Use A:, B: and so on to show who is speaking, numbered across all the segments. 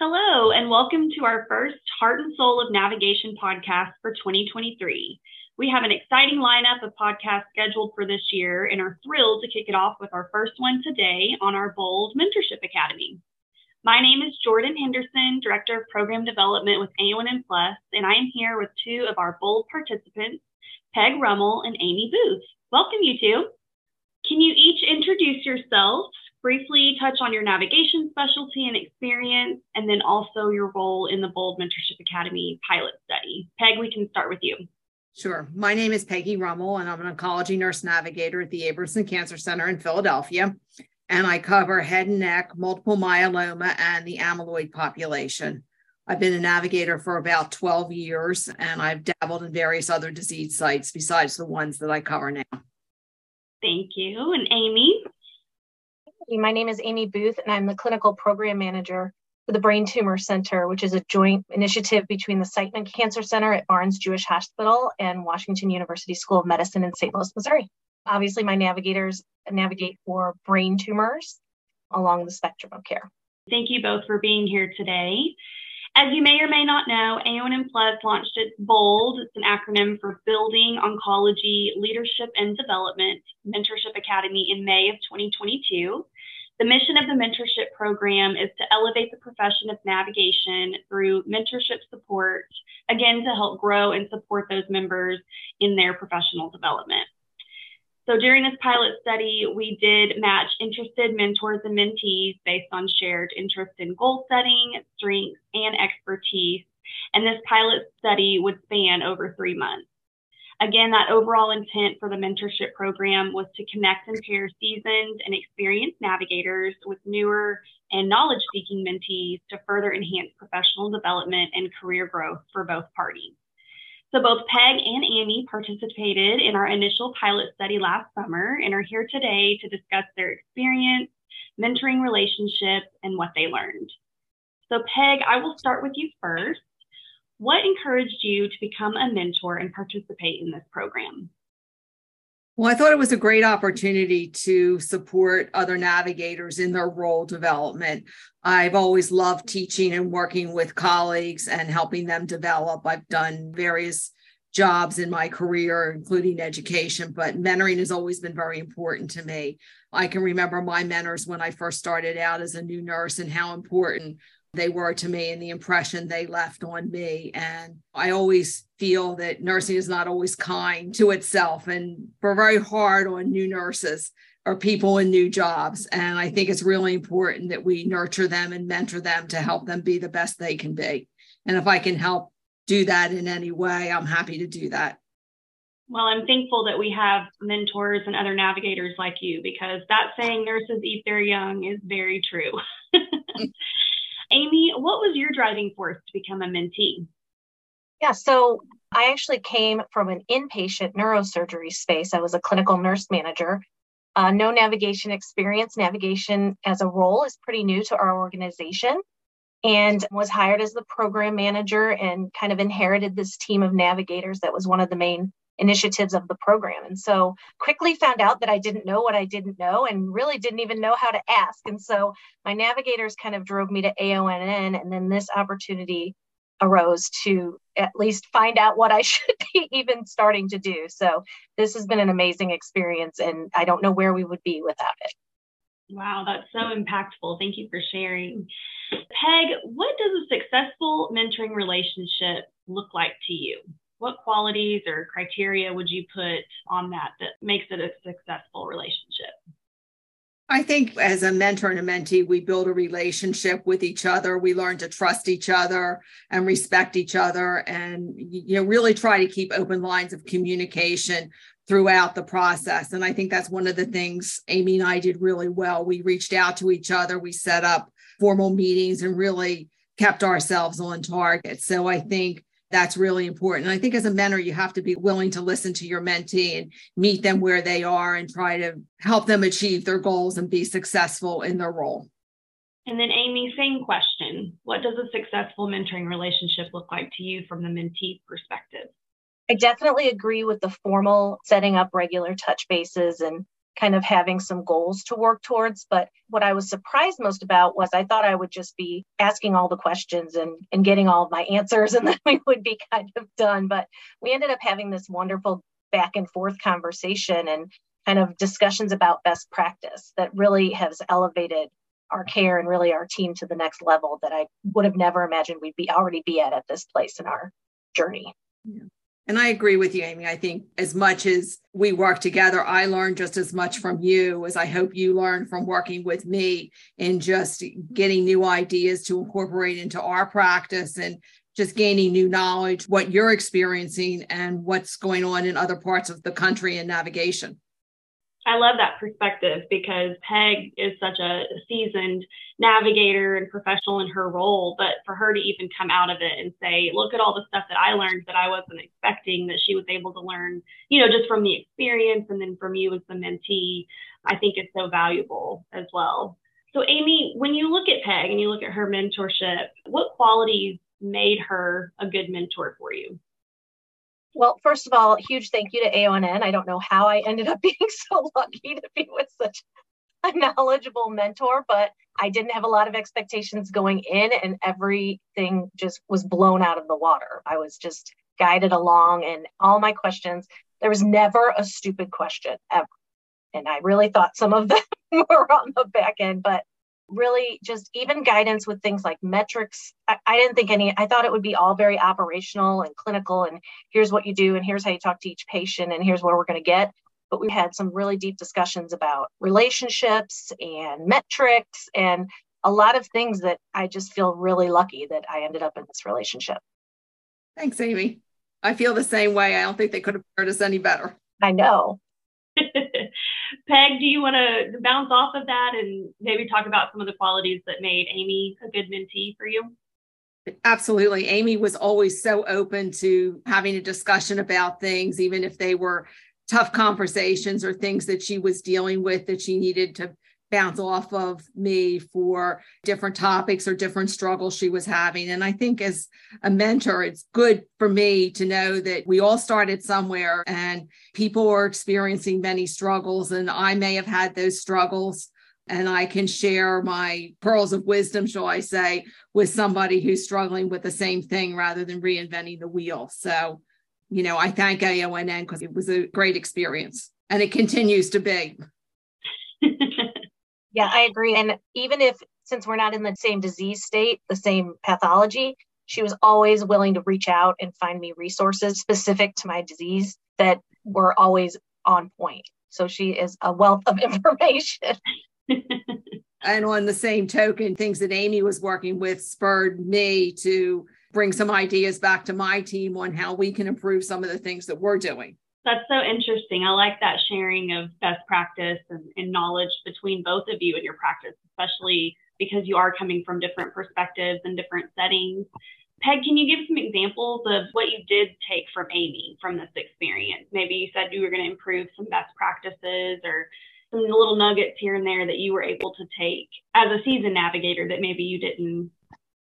A: Hello, and welcome to our first Heart and Soul of Navigation podcast for 2023. We have an exciting lineup of podcasts scheduled for this year and are thrilled to kick it off with our first one today on our Bold Mentorship Academy. My name is Jordan Henderson, Director of Program Development with Plus, and and I am here with two of our Bold participants, Peg Rummel and Amy Booth. Welcome, you two. Can you each introduce yourselves, briefly touch on your navigation specialty and experience, and then also your role in the Bold Mentorship Academy pilot study. Peg, we can start with you.
B: Sure. My name is Peggy Rummel, and I'm an oncology nurse navigator at the Abramson Cancer Center in Philadelphia. And I cover head and neck, multiple myeloma, and the amyloid population. I've been a navigator for about 12 years, and I've dabbled in various other disease sites besides the ones that I cover now.
A: Thank you. And Amy?
C: My name is Amy Booth, and I'm the clinical program manager for the Brain Tumor Center, which is a joint initiative between the Siteman Cancer Center at Barnes Jewish Hospital and Washington University School of Medicine in St. Louis, Missouri. Obviously, my navigators navigate for brain tumors along the spectrum of care.
A: Thank you both for being here today. As you may or may not know, AONN Plus launched its BOLD, it's an acronym for Building Oncology Leadership and Development Mentorship Academy in May of 2022. The mission of the mentorship program is to elevate the profession of navigation through mentorship support, again, to help grow and support those members in their professional development. So during this pilot study, we did match interested mentors and mentees based on shared interest in goal setting, strengths, and expertise. And this pilot study would span over three months. Again, that overall intent for the mentorship program was to connect and pair seasoned and experienced navigators with newer and knowledge seeking mentees to further enhance professional development and career growth for both parties. So both Peg and Amy participated in our initial pilot study last summer and are here today to discuss their experience, mentoring relationships, and what they learned. So Peg, I will start with you first. What encouraged you to become a mentor and participate in this program?
B: Well, I thought it was a great opportunity to support other navigators in their role development. I've always loved teaching and working with colleagues and helping them develop. I've done various jobs in my career, including education, but mentoring has always been very important to me. I can remember my mentors when I first started out as a new nurse and how important they were to me and the impression they left on me. And I always feel that nursing is not always kind to itself and we're very hard on new nurses or people in new jobs. And I think it's really important that we nurture them and mentor them to help them be the best they can be. And if I can help do that in any way, I'm happy to do that.
A: Well, I'm thankful that we have mentors and other navigators like you because that saying nurses eat their young is very true. Amy, what was your driving force to become a mentee?
C: Yeah, so I actually came from an inpatient neurosurgery space. I was a clinical nurse manager. Uh, no navigation experience. Navigation as a role is pretty new to our organization and was hired as the program manager and kind of inherited this team of navigators that was one of the main initiatives of the program. And so quickly found out that I didn't know what I didn't know and really didn't even know how to ask. And so my navigators kind of drove me to AONN. And then this opportunity arose to at least find out what I should be even starting to do. So this has been an amazing experience. And I don't know where we would be without it.
A: Wow, that's so impactful. Thank you for sharing. Peg, what does a successful mentoring relationship look like to you? What qualities or criteria would you put on that that makes it a successful relationship?
B: I think as a mentor and a mentee, we build a relationship with each other. We learn to trust each other and respect each other and you know really try to keep open lines of communication throughout the process. And I think that's one of the things Amy and I did really well. We reached out to each other, we set up formal meetings and really kept ourselves on target. So I think that's really important. And I think as a mentor, you have to be willing to listen to your mentee and meet them where they are and try to help them achieve their goals and be successful in their role.
A: And then, Amy, same question. What does a successful mentoring relationship look like to you from the mentee perspective?
C: I definitely agree with the formal setting up regular touch bases and kind of having some goals to work towards. But what I was surprised most about was I thought I would just be asking all the questions and, and getting all of my answers and then we would be kind of done. But we ended up having this wonderful back and forth conversation and kind of discussions about best practice that really has elevated our care and really our team to the next level that I would have never imagined we'd be already be at at this place in our journey.
B: Yeah. And I agree with you, Amy. I think as much as we work together, I learned just as much from you as I hope you learned from working with me and just getting new ideas to incorporate into our practice and just gaining new knowledge, what you're experiencing and what's going on in other parts of the country in navigation.
A: I love that perspective because Peg is such a seasoned navigator and professional in her role. But for her to even come out of it and say, look at all the stuff that I learned that I wasn't expecting that she was able to learn, you know, just from the experience and then from you as the mentee, I think is so valuable as well. So, Amy, when you look at Peg and you look at her mentorship, what qualities made her a good mentor for you?
C: Well, first of all, huge thank you to AONN. I don't know how I ended up being so lucky to be with such a knowledgeable mentor, but I didn't have a lot of expectations going in, and everything just was blown out of the water. I was just guided along, and all my questions, there was never a stupid question ever. And I really thought some of them were on the back end, but really just even guidance with things like metrics. I, I, didn't think any, I thought it would be all very operational and clinical, and here's what you do, and here's how you talk to each patient, and here's where we're going to get. But we had some really deep discussions about relationships and metrics and a lot of things that I just feel really lucky that I ended up in this relationship.
B: Thanks, Amy. I feel the same way. I don't think they could have heard us any better.
C: I know.
A: Peg, do you want to bounce off of that and maybe talk about some of the qualities that made Amy a good mentee for you?
B: Absolutely. Amy was always so open to having a discussion about things, even if they were tough conversations or things that she was dealing with that she needed to bounce off of me for different topics or different struggles she was having. And I think as a mentor, it's good for me to know that we all started somewhere and people are experiencing many struggles, and I may have had those struggles. And I can share my pearls of wisdom, shall I say, with somebody who's struggling with the same thing rather than reinventing the wheel. So, you know, I thank AONN because it was a great experience and it continues to be.
C: Yeah, I agree. And even if, since we're not in the same disease state, the same pathology, she was always willing to reach out and find me resources specific to my disease that were always on point. So she is a wealth of information.
B: and on the same token, things that Amy was working with spurred me to bring some ideas back to my team on how we can improve some of the things that we're doing.
A: That's so interesting. I like that sharing of best practice and, and, knowledge between both of you in your practice, especially because you are coming from different perspectives and different settings. Peg, can you give some examples of what you did take from Amy from this experience? Maybe you said you were going to improve some best practices or some little nuggets here and there that you were able to take as a season navigator that maybe you didn't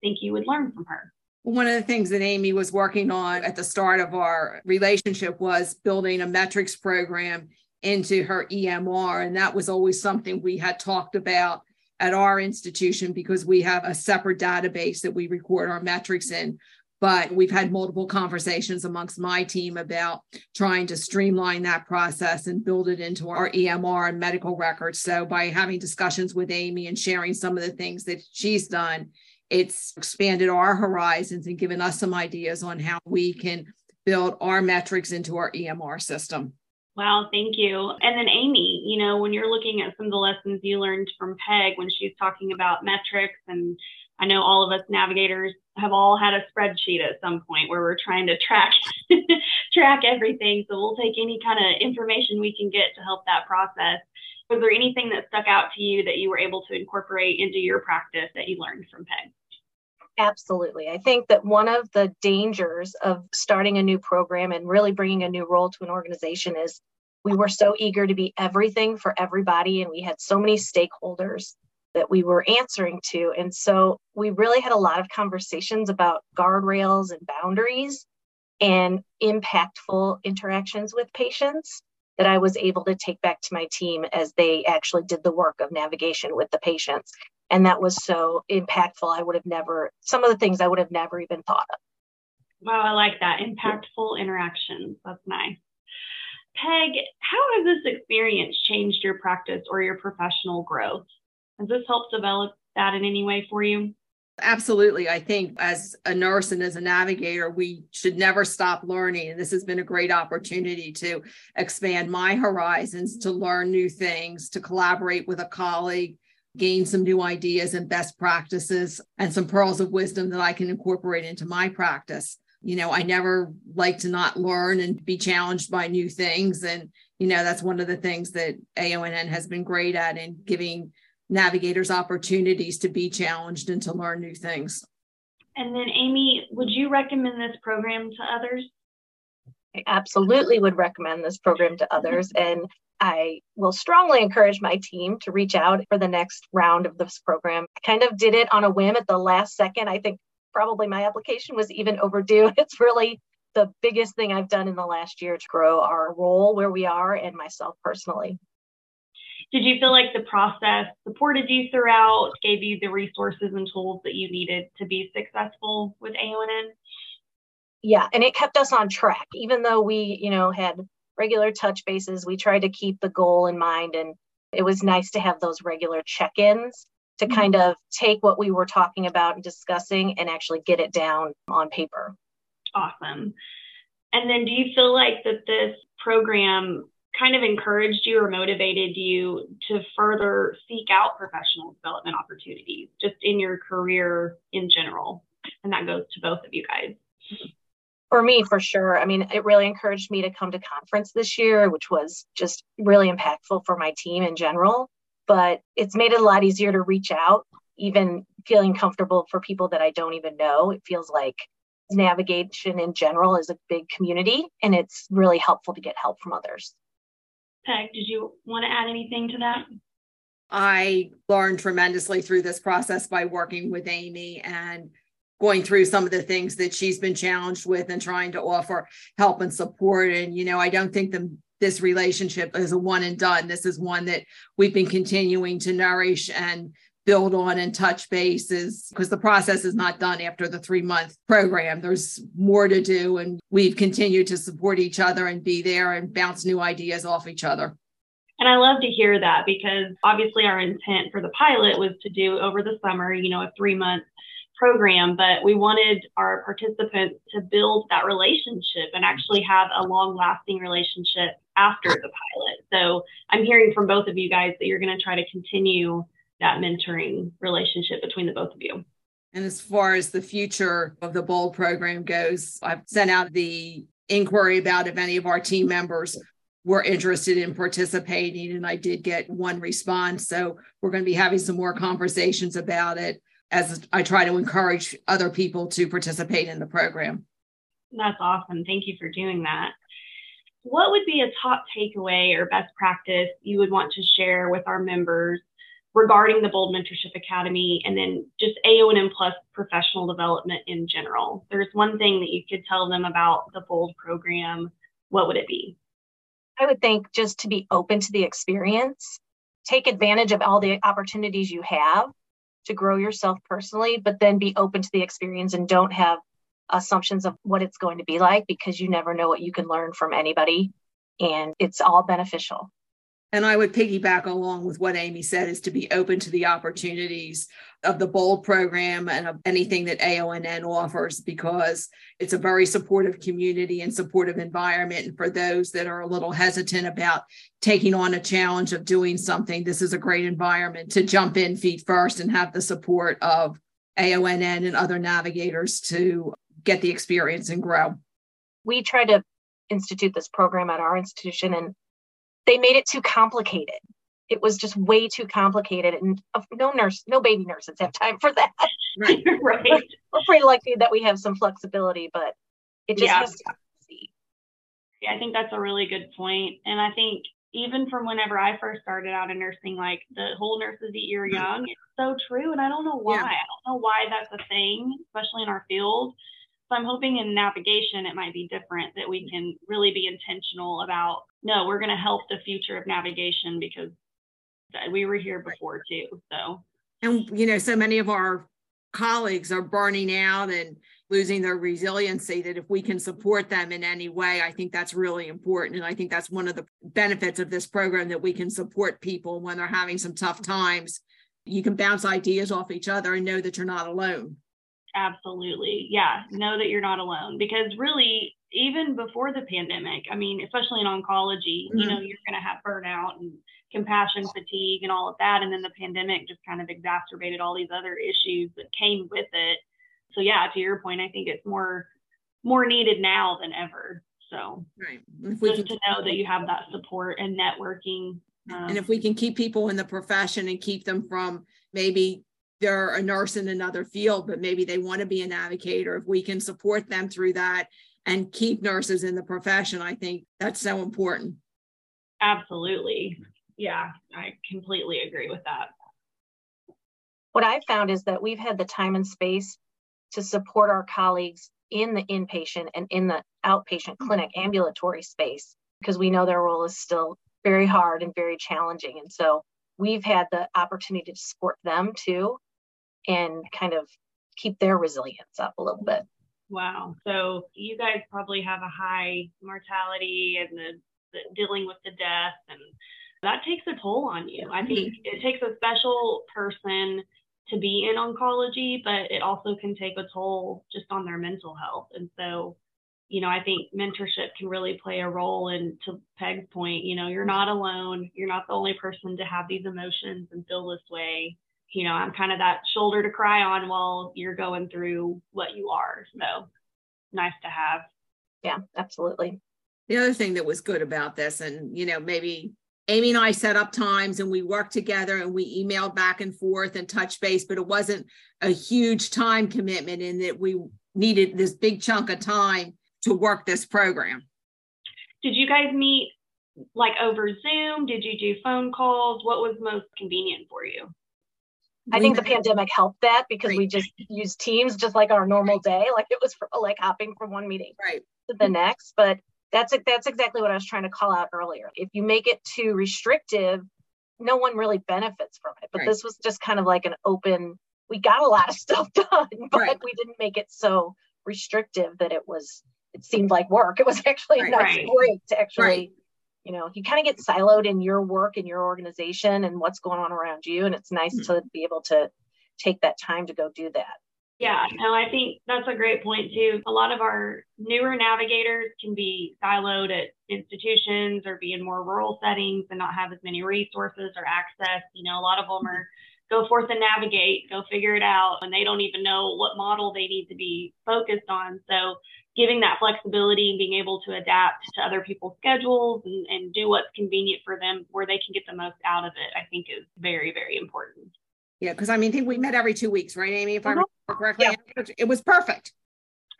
A: think you would learn from her.
B: One of the things that Amy was working on at the start of our relationship was building a metrics program into her EMR. And that was always something we had talked about at our institution because we have a separate database that we record our metrics in. But we've had multiple conversations amongst my team about trying to streamline that process and build it into our EMR and medical records. So, by having discussions with Amy and sharing some of the things that she's done, it's expanded our horizons and given us some ideas on how we can build our metrics into our EMR system.
A: Wow, thank you. And then Amy, you know, when you're looking at some of the lessons you learned from Peg when she's talking about metrics, and I know all of us navigators have all had a spreadsheet at some point where we're trying to track track everything. So we'll take any kind of information we can get to help that process. Was there anything that stuck out to you that you were able to incorporate into your practice that you learned from Peg?
C: Absolutely. I think that one of the dangers of starting a new program and really bringing a new role to an organization is we were so eager to be everything for everybody, and we had so many stakeholders that we were answering to. And so we really had a lot of conversations about guardrails and boundaries and impactful interactions with patients. that I was able to take back to my team as they actually did the work of navigation with the patients. And that was so impactful. I would have never, some of the things I would have never even thought of.
A: Wow, I like that. Impactful interactions. That's nice. Peg, how has this experience changed your practice or your professional growth? Has this helped develop that in any way for you?
B: Absolutely. I think as a nurse and as a navigator, we should never stop learning. And this has been a great opportunity to expand my horizons, to learn new things, to collaborate with a colleague, gain some new ideas and best practices, and some pearls of wisdom that I can incorporate into my practice. You know, I never like to not learn and be challenged by new things. And, you know, that's one of the things that AONN has been great at in giving navigators opportunities to be challenged and to learn new things.
A: And then, Amy, would you recommend this program to others?
C: I absolutely would recommend this program to others. And I will strongly encourage my team to reach out for the next round of this program. I kind of did it on a whim at the last second. I think probably my application was even overdue. It's really the biggest thing I've done in the last year to grow our role where we are and myself personally.
A: Did you feel like the process supported you throughout, gave you the resources and tools that you needed to be successful with AONN?
C: Yeah, and it kept us on track. Even though we, you know, had regular touch bases, we tried to keep the goal in mind and it was nice to have those regular check-ins to mm-hmm. kind of take what we were talking about and discussing and actually get it down on paper.
A: Awesome. And then do you feel like that this program kind of encouraged you or motivated you to further seek out professional development opportunities just in your career in general? And that goes to both of you guys.
C: For me, for sure. I mean, it really encouraged me to come to conference this year, which was just really impactful for my team in general. But it's made it a lot easier to reach out, even feeling comfortable for people that I don't even know. It feels like navigation in general is a big community and it's really helpful to get help from others.
A: Peg, did you want to add anything to that?
B: I learned tremendously through this process by working with Amy and going through some of the things that she's been challenged with and trying to offer help and support. And, you know, I don't think the, this relationship is a one and done. This is one that we've been continuing to nourish and build on and touch bases because the process is not done after the three month program. There's more to do, and we've continued to support each other and be there and bounce new ideas off each other.
A: And I love to hear that because obviously our intent for the pilot was to do over the summer, you know, a three month program, but we wanted our participants to build that relationship and actually have a long lasting relationship after the pilot. So I'm hearing from both of you guys that you're going to try to continue that mentoring relationship between the both of you.
B: And as far as the future of the BOLD program goes, I've sent out the inquiry about if any of our team members were interested in participating, and I did get one response. So we're going to be having some more conversations about it as I try to encourage other people to participate in the program.
A: That's awesome. Thank you for doing that. What would be a top takeaway or best practice you would want to share with our members regarding the Bold Mentorship Academy and then just AONN Plus professional development in general. There's one thing that you could tell them about the Bold program. What would it be?
C: I would think just to be open to the experience, take advantage of all the opportunities you have to grow yourself personally, but then be open to the experience and don't have assumptions of what it's going to be like because you never know what you can learn from anybody and it's all beneficial.
B: And I would piggyback along with what Amy said is to be open to the opportunities of the BOLD program and of anything that AONN offers because it's a very supportive community and supportive environment. And for those that are a little hesitant about taking on a challenge of doing something, this is a great environment to jump in feet first and have the support of AONN and other navigators to get the experience and grow.
C: We try to institute this program at our institution and they made it too complicated. It was just way too complicated, and no nurse, no baby nurses have time for that.
A: Right, right.
C: We're pretty lucky that we have some flexibility, but it just yeah. has to
A: be. Yeah, I think that's a really good point, and I think even from whenever I first started out in nursing, like the whole nurses eat your young, it's so true. And I don't know why. Yeah. I don't know why that's a thing, especially in our field. So I'm hoping in navigation it might be different that we can really be intentional about no, we're going to help the future of navigation because we were here before too. So.
B: And you know, so many of our colleagues are burning out and losing their resiliency that if we can support them in any way i think that's really important. And i think that's one of the benefits of this program that we can support people when they're having some tough times. You can bounce ideas off each other and know that you're not alone
A: absolutely. Yeah. Know that you're not alone because really even before the pandemic i mean especially in oncology mm-hmm. you know you're going to have burnout and compassion fatigue and all of that. And then the pandemic just kind of exacerbated all these other issues that came with it. So yeah to your point i think it's more more needed now than ever. So
B: right.
A: Just to know that you have that support and networking
B: um, and if we can keep people in the profession and keep them from maybe they're a nurse in another field but maybe they want to be a navigator if we can support them through that and keep nurses in the profession i think that's so important
A: absolutely yeah, I completely agree with that.
C: What I've found is that we've had the time and space to support our colleagues in the inpatient and in the outpatient clinic ambulatory space because we know their role is still very hard and very challenging. And so we've had the opportunity to support them too and kind of keep their resilience up a little bit.
A: Wow. So you guys probably have a high mortality and the, the dealing with the death and that takes a toll on you. I think mm-hmm. it takes a special person to be in oncology, but it also can take a toll just on their mental health. And so, you know, I think mentorship can really play a role. And to Peg's point, you know, you're not alone. You're not the only person to have these emotions and feel this way. You know, I'm kind of that shoulder to cry on while you're going through what you are. So nice to have.
C: Yeah, absolutely.
B: The other thing that was good about this, and, you know, maybe Amy and I set up times and we worked together and we emailed back and forth and touch base, but it wasn't a huge time commitment in that we needed this big chunk of time to work this program.
A: Did you guys meet like over Zoom? Did you do phone calls? What was most convenient for you?
C: I think the pandemic helped that because we just used Teams just like our normal day. Like it was for, like hopping from one meeting
B: right.
C: to the next. But that's that's exactly what I was trying to call out earlier. If you make it too restrictive, no one really benefits from it. But right. this was just kind of like an open. We got a lot of stuff done, but right. we didn't make it so restrictive that it was. It seemed like work. It was actually right. nice great to actually. You know, you kind of get siloed in your work and your organization and what's going on around you, and it's nice mm-hmm. to be able to take that time to go do that.
A: Yeah, no, I think that's a great point too. A lot of our newer navigators can be siloed at institutions or be in more rural settings and not have as many resources or access. You know, a lot of them are go forth and navigate, go figure it out, and they don't even know what model they need to be focused on. So giving that flexibility and being able to adapt to other people's schedules and, and do what's convenient for them where they can get the most out of it, I think is very, very important.
B: Yeah, because I mean, I think we met every two weeks, right, Amy? If I mm-hmm. remember correctly, yeah. it was perfect.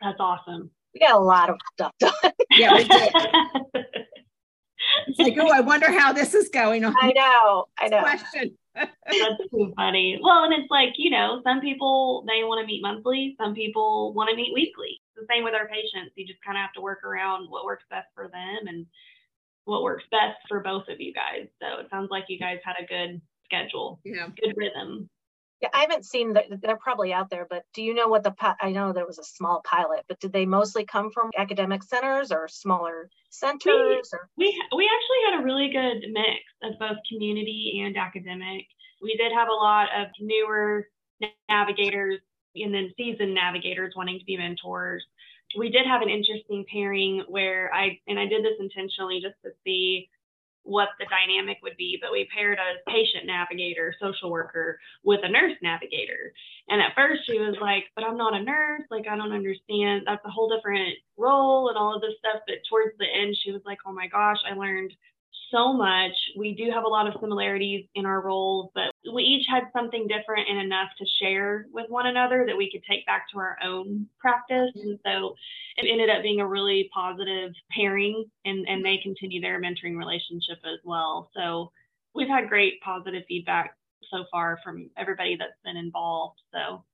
A: That's awesome.
C: We got a lot of stuff done.
B: yeah, we did. it's like, oh, I wonder how this is going on.
C: I know, I know.
B: Question.
A: That's too funny. Well, and it's like, you know, some people they want to meet monthly, some people want to meet weekly. It's the same with our patients. You just kind of have to work around what works best for them and what works best for both of you guys. So it sounds like you guys had a good schedule.
B: Yeah.
A: Good rhythm.
C: Yeah, I haven't seen that. They're probably out there, but do you know what the, I know there was a small pilot, but did they mostly come from academic centers or smaller centers? We,
A: or? we, we actually had a really good mix of both community and academic. We did have a lot of newer navigators and then seasoned navigators wanting to be mentors. We did have an interesting pairing where I, and I did this intentionally just to see what the dynamic would be, but we paired a patient navigator, social worker with a nurse navigator. And at first she was like, but I'm not a nurse. Like, I don't understand. That's a whole different role and all of this stuff. But towards the end, she was like, oh my gosh, I learned so much. We do have a lot of similarities in our roles, but we each had something different and enough to share with one another that we could take back to our own practice. And so it ended up being a really positive pairing and, and they continue their mentoring relationship as well. So we've had great positive feedback so far from everybody that's been involved. So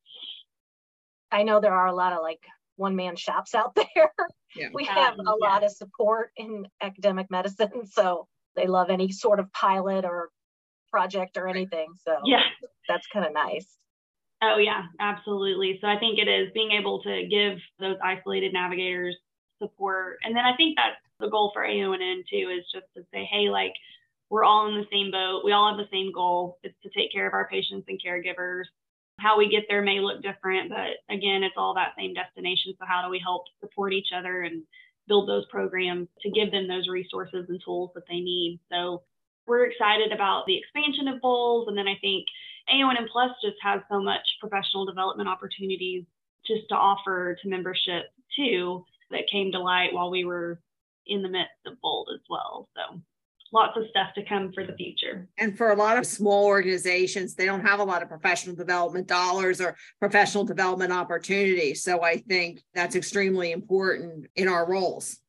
C: I know there are a lot of like one man shops out there. Yeah. we have um, a yeah. lot of support in academic medicine. So they love any sort of pilot or project or anything. So yeah, that's kind of nice.
A: Oh, yeah, absolutely. So I think it is being able to give those isolated navigators support. And then I think that's the goal for AONN too is just to say, hey, like we're all in the same boat. We all have the same goal. It's to take care of our patients and caregivers. How we get there may look different, but again, it's all that same destination. So how do we help support each other and build those programs to give them those resources and tools that they need? So we're excited about the expansion of BOLD. And then I think AONN Plus just has so much professional development opportunities just to offer to membership too that came to light while we were in the midst of BOLD as well. Lots of stuff to come for the future.
B: And for a lot of small organizations, they don't have a lot of professional development dollars or professional development opportunities. So I think that's extremely important in our roles.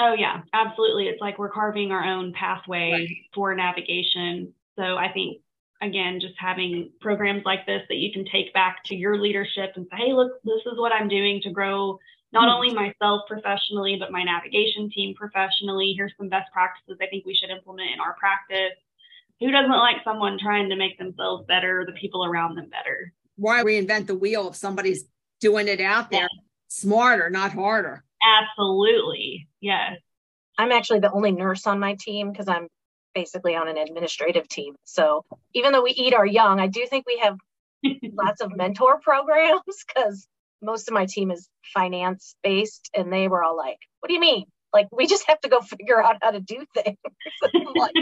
A: Oh, yeah, absolutely. It's like we're carving our own pathway right. for navigation. So I think again, just having programs like this that you can take back to your leadership and say, hey, look, this is what I'm doing to grow not mm-hmm. only myself professionally, but my navigation team professionally. Here's some best practices I think we should implement in our practice. Who doesn't like someone trying to make themselves better, the people around them better?
B: Why reinvent the wheel if somebody's doing it out there yeah. smarter, not harder?
A: Absolutely. Yes.
C: I'm actually the only nurse on my team because I'm basically on an administrative team. So even though we eat our young, I do think we have lots of mentor programs because most of my team is finance based and they were all like, what do you mean? Like, we just have to go figure out how to do things. like,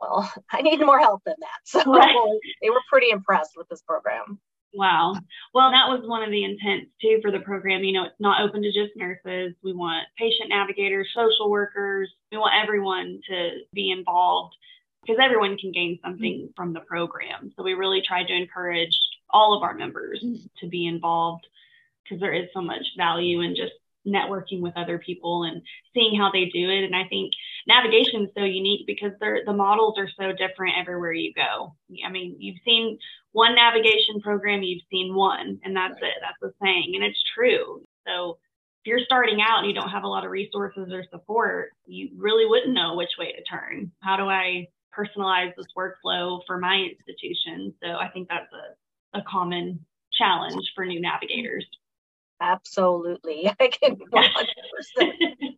C: well, I need more help than that. So right. they were pretty impressed with this program.
A: Wow. Well, that was one of the intents too for the program. You know, it's not open to just nurses. We want patient navigators, social workers. We want everyone to be involved because everyone can gain something from the program. So we really tried to encourage all of our members mm-hmm. to be involved because there is so much value in just networking with other people and seeing how they do it. And I think navigation is so unique because the models are so different everywhere you go. I mean, you've seen one navigation program, you've seen one, and that's right. it. That's the saying, and it's true. So if you're starting out and you don't have a lot of resources or support, you really wouldn't know which way to turn. How do I personalize this workflow for my institution? So I think that's a, a common challenge for new navigators.
C: Absolutely. I can 100%.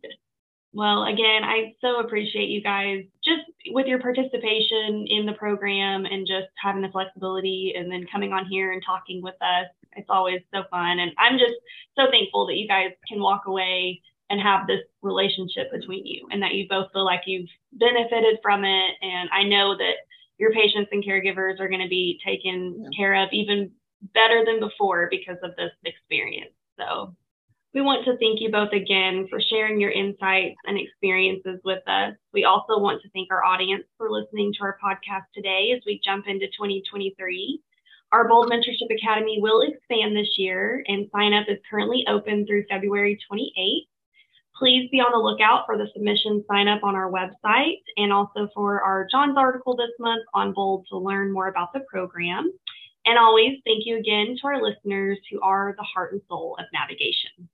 A: well, again, I so appreciate you guys just with your participation in the program and just having the flexibility and then coming on here and talking with us. It's always so fun. And I'm just so thankful that you guys can walk away and have this relationship between you and that you both feel like you've benefited from it. And I know that your patients and caregivers are going to be taken yeah. care of even better than before because of this experience. So we want to thank you both again for sharing your insights and experiences with us. We also want to thank our audience for listening to our podcast today as we jump into 2023. Our Bold Mentorship Academy will expand this year, and sign up is currently open through February 28th. Please be on the lookout for the submission sign up on our website and also for our JONS article this month on Bold to learn more about the program. And always thank you again to our listeners who are the heart and soul of navigation.